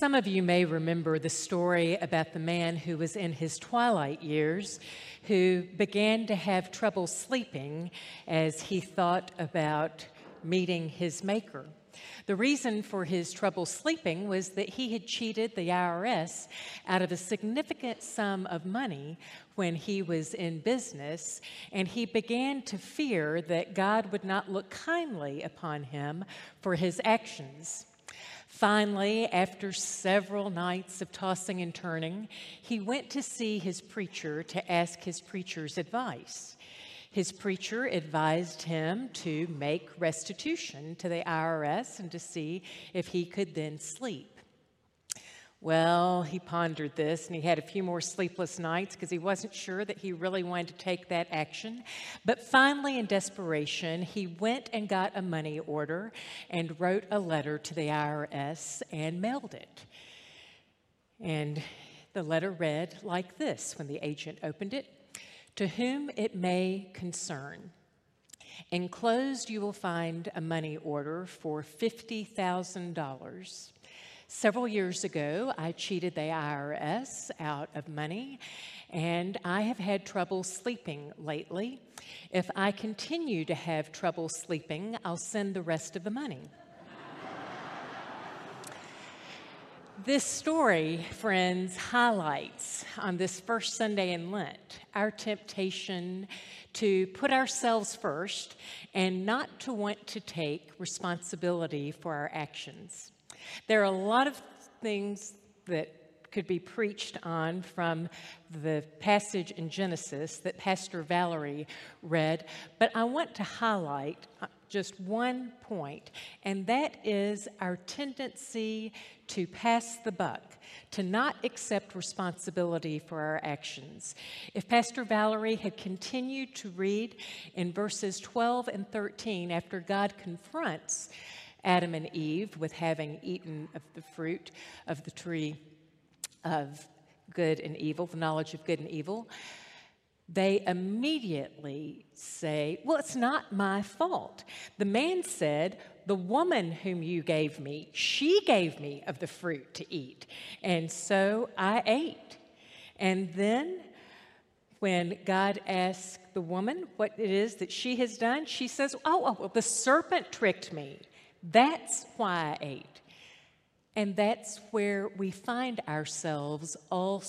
Some of you may remember the story about the man who was in his twilight years who began to have trouble sleeping as he thought about meeting his maker. The reason for his trouble sleeping was that he had cheated the IRS out of a significant sum of money when he was in business, and he began to fear that God would not look kindly upon him for his actions. Finally, after several nights of tossing and turning, he went to see his preacher to ask his preacher's advice. His preacher advised him to make restitution to the IRS and to see if he could then sleep. Well, he pondered this and he had a few more sleepless nights because he wasn't sure that he really wanted to take that action. But finally, in desperation, he went and got a money order and wrote a letter to the IRS and mailed it. And the letter read like this when the agent opened it To whom it may concern. Enclosed, you will find a money order for $50,000. Several years ago, I cheated the IRS out of money, and I have had trouble sleeping lately. If I continue to have trouble sleeping, I'll send the rest of the money. This story, friends, highlights on this first Sunday in Lent our temptation to put ourselves first and not to want to take responsibility for our actions. There are a lot of things that could be preached on from the passage in Genesis that Pastor Valerie read, but I want to highlight uh, just one point, and that is our tendency to pass the buck, to not accept responsibility for our actions. If Pastor Valerie had continued to read in verses 12 and 13 after God confronts Adam and Eve with having eaten of the fruit of the tree of good and evil, the knowledge of good and evil, they immediately say, Well, it's not my fault. The man said, The woman whom you gave me, she gave me of the fruit to eat. And so I ate. And then when God asks the woman what it is that she has done, she says, Oh, oh well, the serpent tricked me. That's why I ate. And that's where we find ourselves all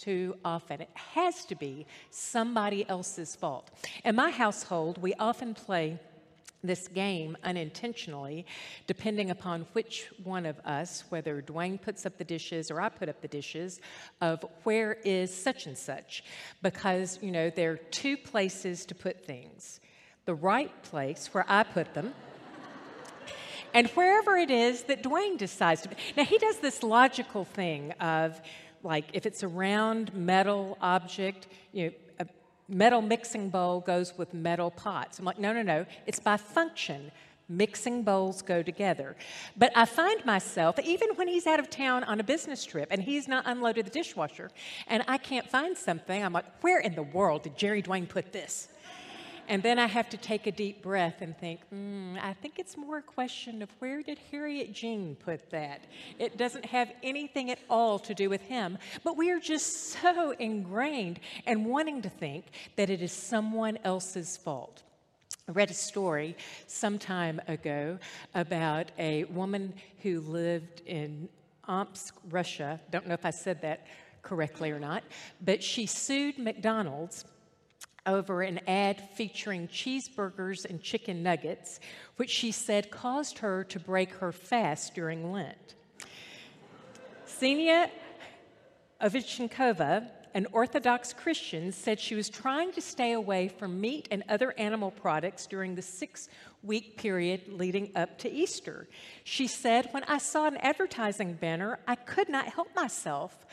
too often. It has to be somebody else's fault. In my household, we often play this game unintentionally, depending upon which one of us, whether Dwayne puts up the dishes or I put up the dishes, of where is such and such. Because, you know, there are two places to put things the right place where I put them and wherever it is that Dwayne decides to. Now, he does this logical thing of, like, if it's a round metal object, you know, a metal mixing bowl goes with metal pots. I'm like, no, no, no, it's by function. Mixing bowls go together. But I find myself, even when he's out of town on a business trip and he's not unloaded the dishwasher and I can't find something, I'm like, where in the world did Jerry Dwayne put this? And then I have to take a deep breath and think, mm, I think it's more a question of where did Harriet Jean put that? It doesn't have anything at all to do with him, but we are just so ingrained and wanting to think that it is someone else's fault. I read a story some time ago about a woman who lived in Omsk, Russia. Don't know if I said that correctly or not, but she sued McDonald's over an ad featuring cheeseburgers and chicken nuggets, which she said caused her to break her fast during Lent. Xenia Ovichenkova, an Orthodox Christian, said she was trying to stay away from meat and other animal products during the six week period leading up to Easter. She said, When I saw an advertising banner, I could not help myself.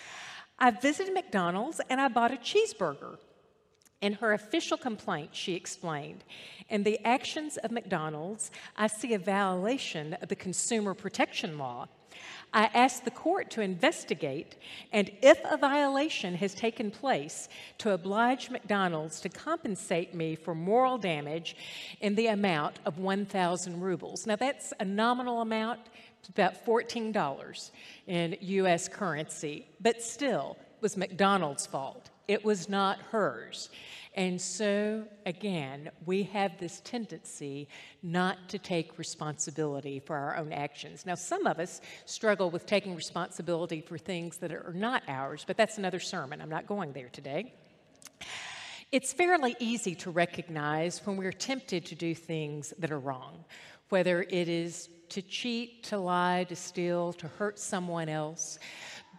I visited McDonald's and I bought a cheeseburger. In her official complaint, she explained, in the actions of McDonald's, I see a violation of the consumer protection law. I asked the court to investigate, and if a violation has taken place, to oblige McDonald's to compensate me for moral damage in the amount of 1,000 rubles. Now, that's a nominal amount, about $14 in US currency, but still it was McDonald's fault. It was not hers. And so, again, we have this tendency not to take responsibility for our own actions. Now, some of us struggle with taking responsibility for things that are not ours, but that's another sermon. I'm not going there today. It's fairly easy to recognize when we're tempted to do things that are wrong, whether it is to cheat, to lie, to steal, to hurt someone else.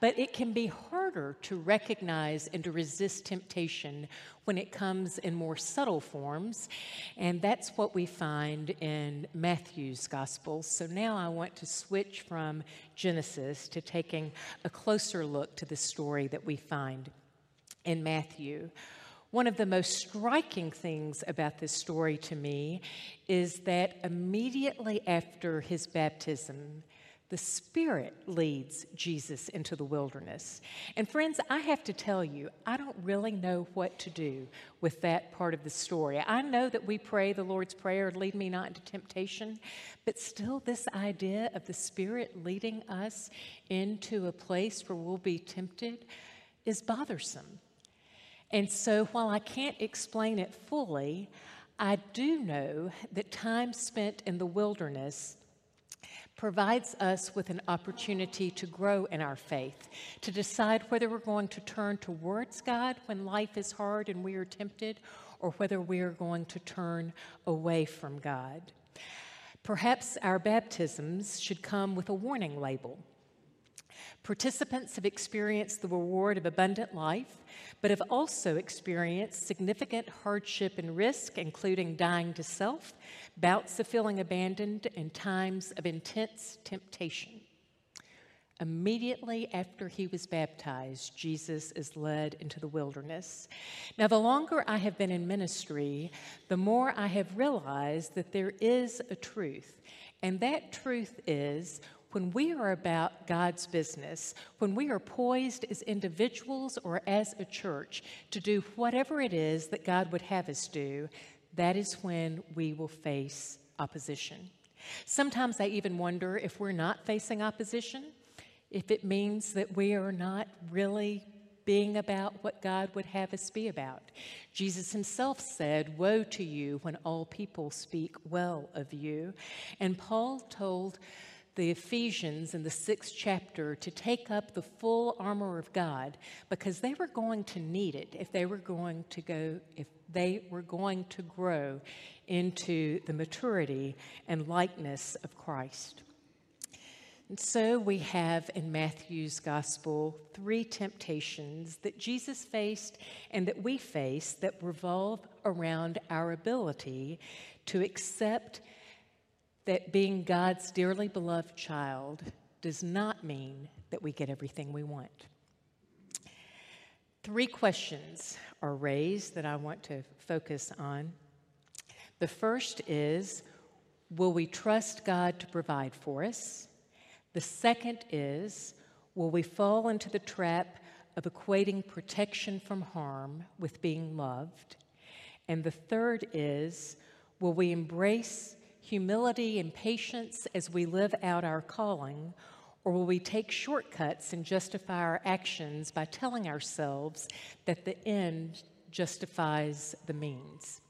But it can be harder to recognize and to resist temptation when it comes in more subtle forms. And that's what we find in Matthew's Gospel. So now I want to switch from Genesis to taking a closer look to the story that we find in Matthew. One of the most striking things about this story to me is that immediately after his baptism, the Spirit leads Jesus into the wilderness. And friends, I have to tell you, I don't really know what to do with that part of the story. I know that we pray the Lord's Prayer, lead me not into temptation, but still, this idea of the Spirit leading us into a place where we'll be tempted is bothersome. And so, while I can't explain it fully, I do know that time spent in the wilderness provides us with an opportunity to grow in our faith, to decide whether we're going to turn towards God when life is hard and we are tempted, or whether we are going to turn away from God. Perhaps our baptisms should come with a warning label. Participants have experienced the reward of abundant life, but have also experienced significant hardship and risk, including dying to self, bouts of feeling abandoned, and times of intense temptation. Immediately after he was baptized, Jesus is led into the wilderness. Now, the longer I have been in ministry, the more I have realized that there is a truth. And that truth is when we are about God's business, when we are poised as individuals or as a church to do whatever it is that God would have us do, that is when we will face opposition. Sometimes I even wonder if we're not facing opposition, if it means that we are not really being about what God would have us be about. Jesus himself said, Woe to you when all people speak well of you. And Paul told the Ephesians in the sixth chapter to take up the full armor of God because they were going to need it if they were going to go, if they were going to grow into the maturity and likeness of Christ. And so we have in Matthew's gospel three temptations that Jesus faced and that we face that revolve around our ability to accept that being God's dearly beloved child does not mean that we get everything we want. Three questions are raised that I want to focus on. The first is Will we trust God to provide for us? The second is Will we fall into the trap of equating protection from harm with being loved? And the third is Will we embrace humility and patience as we live out our calling? Or will we take shortcuts and justify our actions by telling ourselves that the end justifies the means?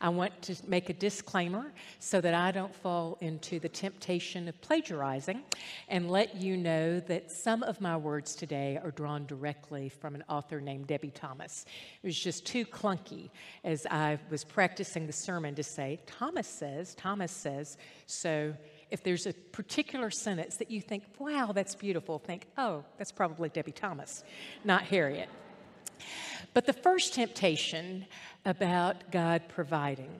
I want to make a disclaimer so that I don't fall into the temptation of plagiarizing and let you know that some of my words today are drawn directly from an author named Debie Thomas. It was just too clunky as I was practicing the sermon to say, Thomas says, Thomas says. So if there's a particular sentence that you think, wow, that's beautiful, think, oh, that's probably Debie Thomas, not Harriet. But the first temptation about God providing.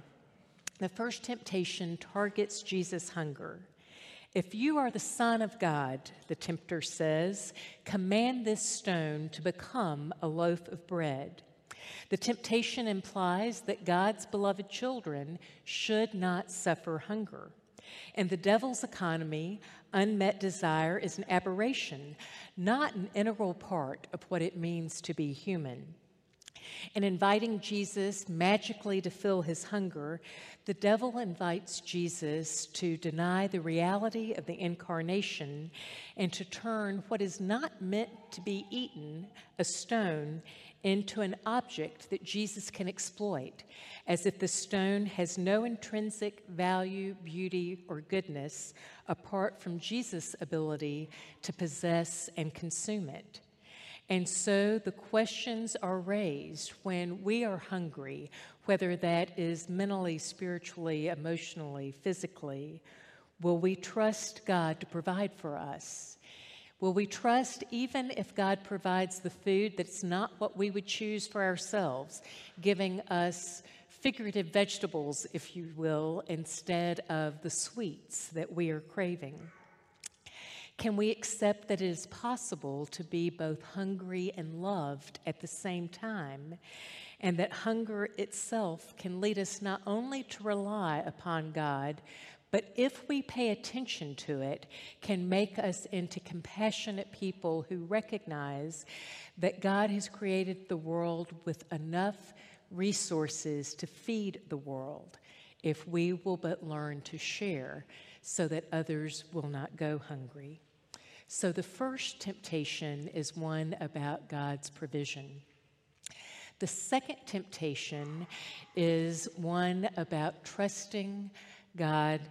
The first temptation targets Jesus' hunger. If you are the Son of God, the tempter says, command this stone to become a loaf of bread. The temptation implies that God's beloved children should not suffer hunger. In the devil's economy, unmet desire is an aberration, not an integral part of what it means to be human. In inviting Jesus magically to fill his hunger, the devil invites Jesus to deny the reality of the incarnation and to turn what is not meant to be eaten, a stone, into an object that Jesus can exploit, as if the stone has no intrinsic value, beauty, or goodness apart from Jesus' ability to possess and consume it. And so the questions are raised when we are hungry, whether that is mentally, spiritually, emotionally, physically. Will we trust God to provide for us? Will we trust even if God provides the food that's not what we would choose for ourselves, giving us figurative vegetables, if you will, instead of the sweets that we are craving? Can we accept that it is possible to be both hungry and loved at the same time? And that hunger itself can lead us not only to rely upon God, but if we pay attention to it, can make us into compassionate people who recognize that God has created the world with enough resources to feed the world if we will but learn to share so that others will not go hungry. So the first temptation is one about God's provision. The second temptation is one about trusting God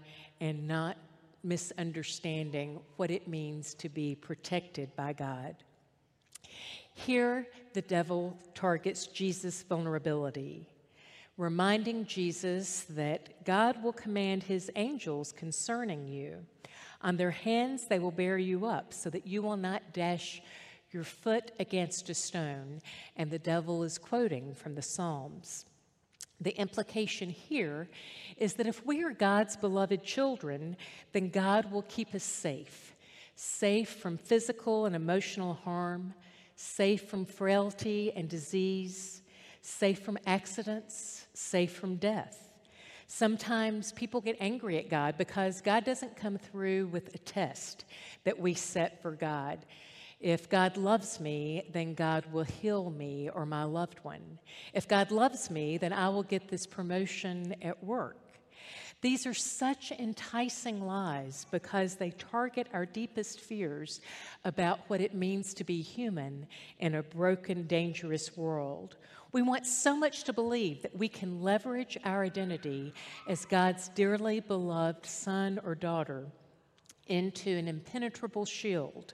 and not misunderstanding what it means to be protected by God. Here, the devil targets Jesus' vulnerability, reminding Jesus that God will command his angels concerning you. On their hands, they will bear you up so that you will not dash your foot against a stone. And the devil is quoting from the Psalms. The implication here is that if we are God's beloved children, then God will keep us safe safe from physical and emotional harm, safe from frailty and disease, safe from accidents, safe from death. Sometimes people get angry at God because God doesn't come through with a test that we set for God. If God loves me, then God will heal me or my loved one. If God loves me, then I will get this promotion at work. These are such enticing lies because they target our deepest fears about what it means to be human in a broken, dangerous world. We want so much to believe that we can leverage our identity as God's dearly beloved son or daughter into an impenetrable shield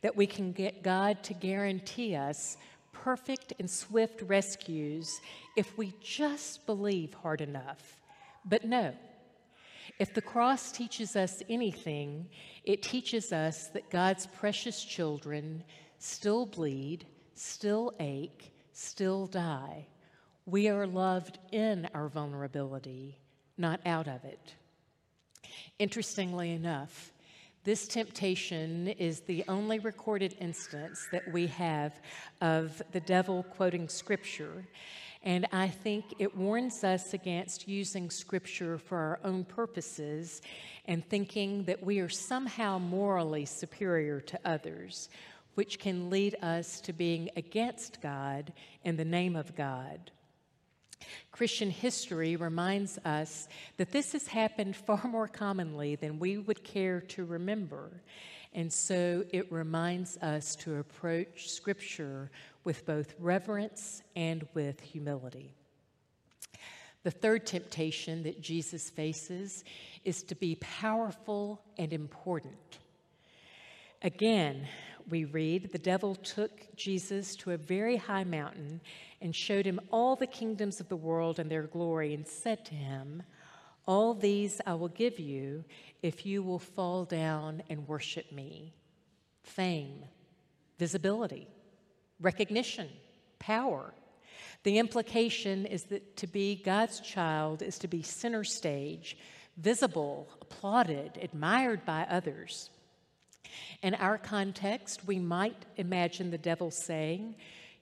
that we can get God to guarantee us perfect and swift rescues if we just believe hard enough. But no, if the cross teaches us anything, it teaches us that God's precious children still bleed, still ache, still die. We are loved in our vulnerability, not out of it. Interestingly enough, this temptation is the only recorded instance that we have of the devil quoting scripture. And I think it warns us against using scripture for our own purposes and thinking that we are somehow morally superior to others, which can lead us to being against God in the name of God. Christian history reminds us that this has happened far more commonly than we would care to remember. And so it reminds us to approach Scripture with both reverence and with humility. The third temptation that Jesus faces is to be powerful and important. Again, we read, the devil took Jesus to a very high mountain and showed him all the kingdoms of the world and their glory, and said to him, All these I will give you if you will fall down and worship me. Fame, visibility, recognition, power. The implication is that to be God's child is to be center stage, visible, applauded, admired by others. In our context, we might imagine the devil saying,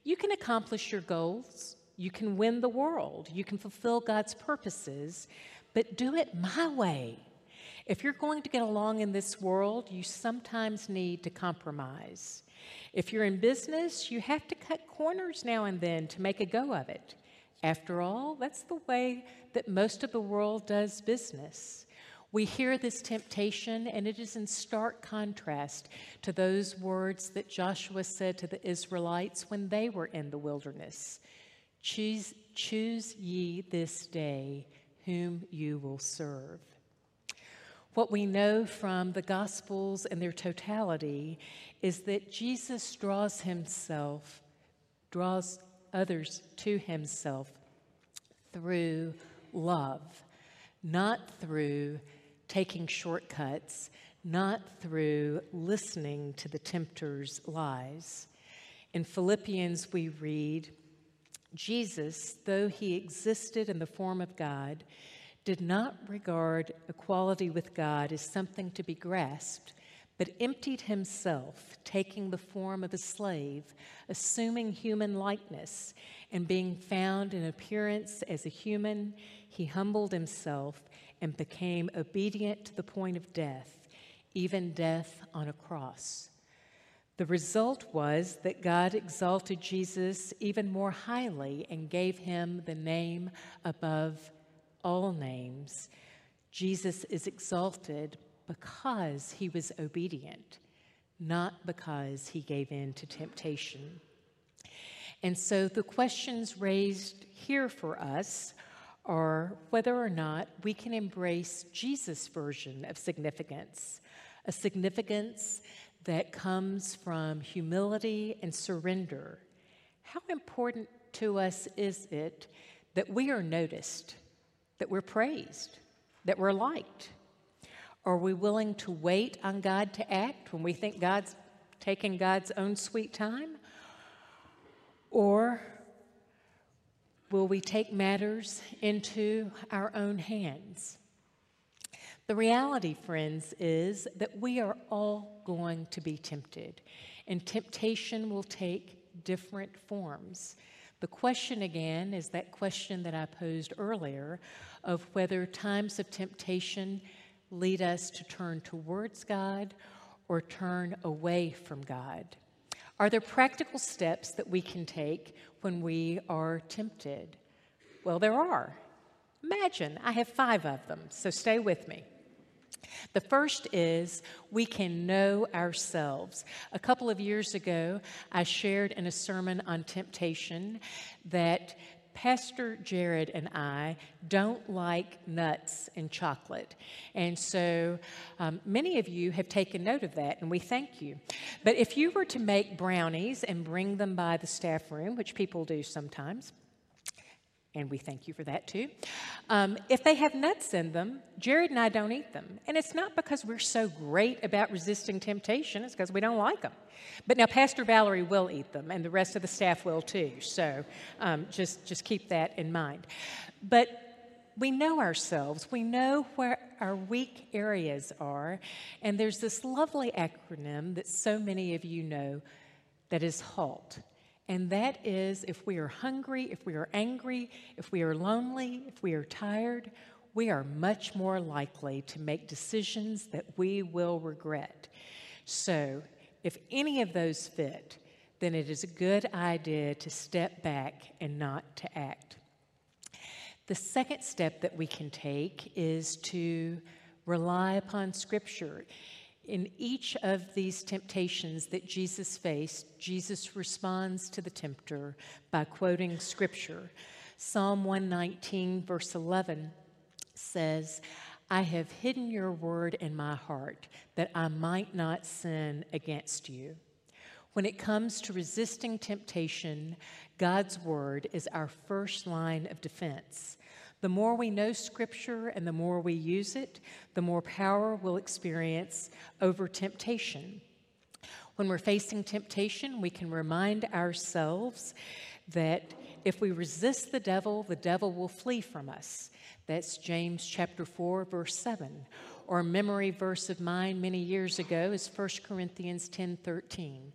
You can accomplish your goals, you can win the world, you can fulfill God's purposes, but do it my way. If you're going to get along in this world, you sometimes need to compromise. If you're in business, you have to cut corners now and then to make a go of it. After all, that's the way that most of the world does business. We hear this temptation, and it is in stark contrast to those words that Joshua said to the Israelites when they were in the wilderness Choose, choose ye this day whom you will serve. What we know from the Gospels and their totality is that Jesus draws himself, draws others to himself through love, not through taking shortcuts, not through listening to the tempter's lies. In Philippians, we read, Jesus, though he existed in the form of God, did not regard equality with God as something to be grasped, but emptied himself, taking the form of a slave, assuming human likeness, and being found in appearance as a human, he humbled himself and became obedient to the point of death, even death on a cross. The result was that God exalted Jesus even more highly and gave him the name above all names. Jesus is exalted because he was obedient, not because he gave in to temptation. And so the questions raised here for us are whether or not we can embrace Jesus' version of significance, a significance that comes from humility and surrender. How important to us is it that we are noticed, that we're praised, that we're liked? Are we willing to wait on God to act when we think God's taking God's own sweet time? Or will we take matters into our own hands? The reality, friends, is that we are all going to be tempted, and temptation will take different forms. The question again is that question that I posed earlier of whether times of temptation lead us to turn towards God or turn away from God. Are there practical steps that we can take when we are tempted? Well, there are. Imagine, I have five of them, so stay with me. The first is we can know ourselves. A couple of years ago, I shared in a sermon on temptation that Pastor Jared and I don't like nuts and chocolate. And so um, many of you have taken note of that, and we thank you. But if you were to make brownies and bring them by the staff room, which people do sometimes, and we thank you for that too. Um, if they have nuts in them, Jared and I don't eat them. And it's not because we're so great about resisting temptation, it's because we don't like them. But now, Pastor Valerie will eat them, and the rest of the staff will too. So um, just, just keep that in mind. But we know ourselves, we know where our weak areas are, and there's this lovely acronym that so many of you know that is HALT. And that is if we are hungry, if we are angry, if we are lonely, if we are tired, we are much more likely to make decisions that we will regret. So, if any of those fit, then it is a good idea to step back and not to act. The second step that we can take is to rely upon Scripture. In each of these temptations that Jesus faced, Jesus responds to the tempter by quoting scripture. Psalm 119, verse 11 says, I have hidden your word in my heart that I might not sin against you. When it comes to resisting temptation, God's word is our first line of defense. The more we know Scripture and the more we use it, the more power we'll experience over temptation. When we're facing temptation, we can remind ourselves that if we resist the devil, the devil will flee from us. That's James chapter 4, verse 7. Or a memory verse of mine many years ago is 1 Corinthians 10 13.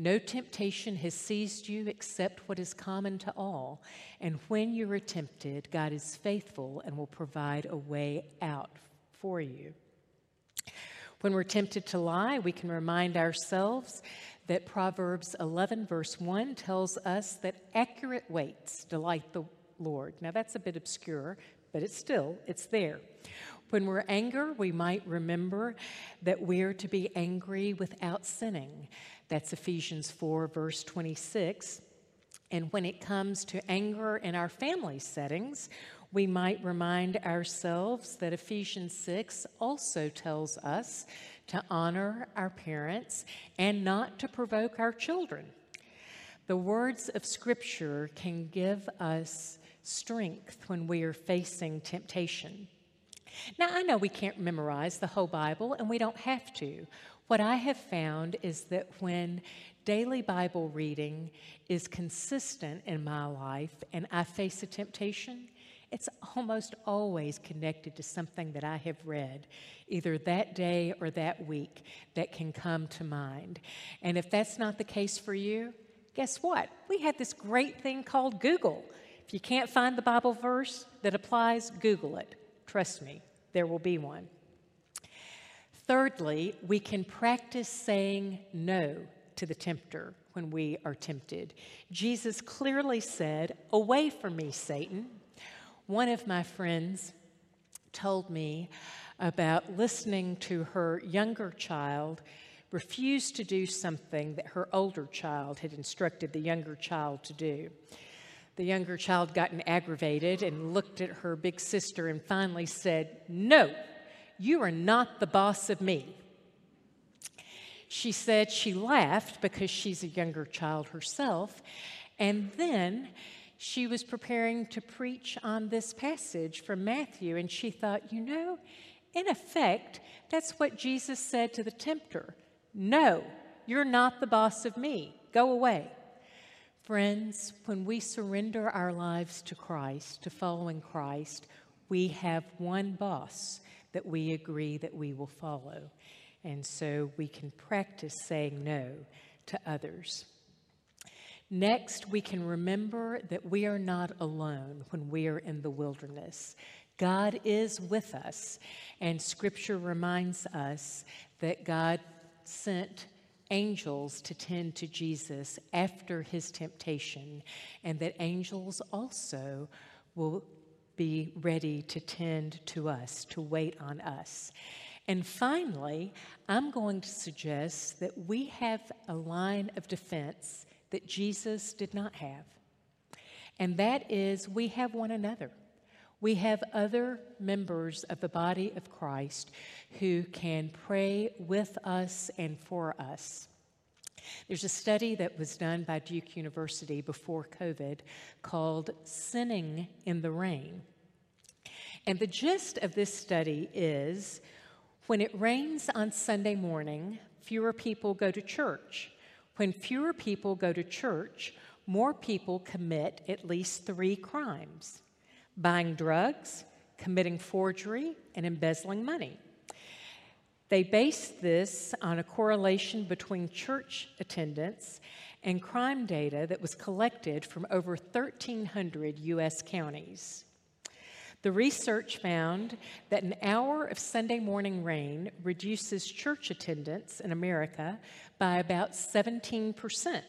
No temptation has seized you except what is common to all. And when you are tempted, God is faithful and will provide a way out for you. When we're tempted to lie, we can remind ourselves that Proverbs 11, verse 1, tells us that accurate weights delight the Lord. Now, that's a bit obscure, but it's still, it's there. When we're angry, we might remember that we're to be angry without sinning. That's Ephesians 4, verse 26. And when it comes to anger in our family settings, we might remind ourselves that Ephesians 6 also tells us to honor our parents and not to provoke our children. The words of Scripture can give us strength when we are facing temptation. Now, I know we can't memorize the whole Bible, and we don't have to. What I have found is that when daily Bible reading is consistent in my life and I face a temptation, it's almost always connected to something that I have read, either that day or that week, that can come to mind. And if that's not the case for you, guess what? We have this great thing called Google. If you can't find the Bible verse that applies, Google it. Trust me, there will be one. Thirdly, we can practice saying no to the tempter when we are tempted. Jesus clearly said, Away from me, Satan. One of my friends told me about listening to her younger child refuse to do something that her older child had instructed the younger child to do. The younger child gotten aggravated and looked at her big sister and finally said, No, you are not the boss of me. She said she laughed because she's a younger child herself, and then she was preparing to preach on this passage from Matthew, and she thought, you know, in effect, that's what Jesus said to the tempter No, you're not the boss of me. Go away. Friends, when we surrender our lives to Christ, to following Christ, we have one boss that we agree that we will follow. And so we can practice saying no to others. Next, we can remember that we are not alone when we are in the wilderness. God is with us, and Scripture reminds us that God sent angels to tend to Jesus after his temptation, and that angels also will be ready to tend to us, to wait on us. And finally, I'm going to suggest that we have a line of defense that Jesus did not have. And that is, we have one another. We have other members of the body of Christ who can pray with us and for us. There's a study that was done by Duke University before COVID called Sinning in the Rain. And the gist of this study is when it rains on Sunday morning, fewer people go to church. When fewer people go to church, more people commit at least three crimes buying drugs, committing forgery, and embezzling money. They based this on a correlation between church attendance and crime data that was collected from over 1,300 U.S. counties. The research found that an hour of Sunday morning rain reduces church attendance in America by about 17%.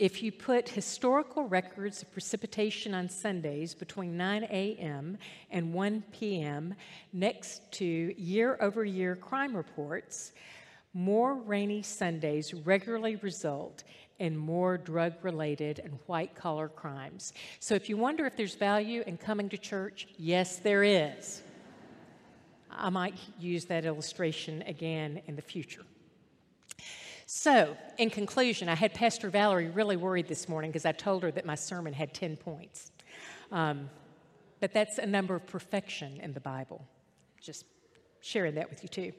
If you put historical records of precipitation on Sundays between 9 a.m. and 1 p.m. next to year over year crime reports, more rainy Sundays regularly result in more drug related and white collar crimes. So if you wonder if there's value in coming to church, yes, there is. I might use that illustration again in the future. So, in conclusion, I had Pastor Valerie really worried this morning because I told her that my sermon had 10 points. Um, but that's a number of perfection in the Bible. Just sharing that with you, too.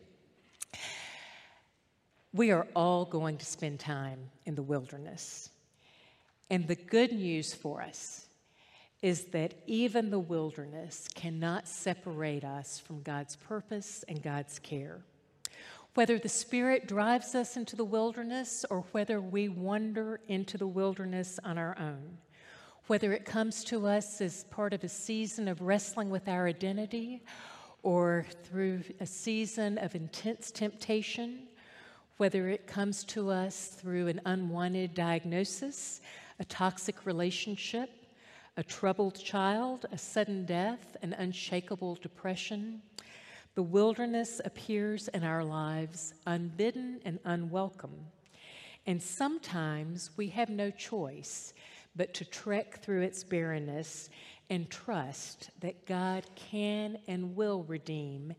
We are all going to spend time in the wilderness. And the good news for us is that even the wilderness cannot separate us from God's purpose and God's care. Whether the Spirit drives us into the wilderness or whether we wander into the wilderness on our own, whether it comes to us as part of a season of wrestling with our identity or through a season of intense temptation, whether it comes to us through an unwanted diagnosis, a toxic relationship, a troubled child, a sudden death, an unshakable depression. The wilderness appears in our lives unbidden and unwelcome. And sometimes we have no choice but to trek through its barrenness and trust that God can and will redeem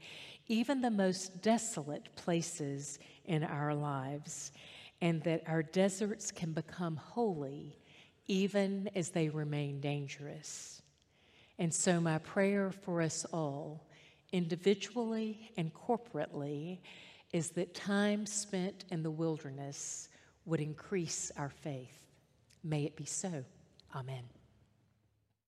even the most desolate places in our lives, and that our deserts can become holy even as they remain dangerous. And so, my prayer for us all, individually and corporately, is that time spent in the wilderness would increase our faith. May it be so. Amen.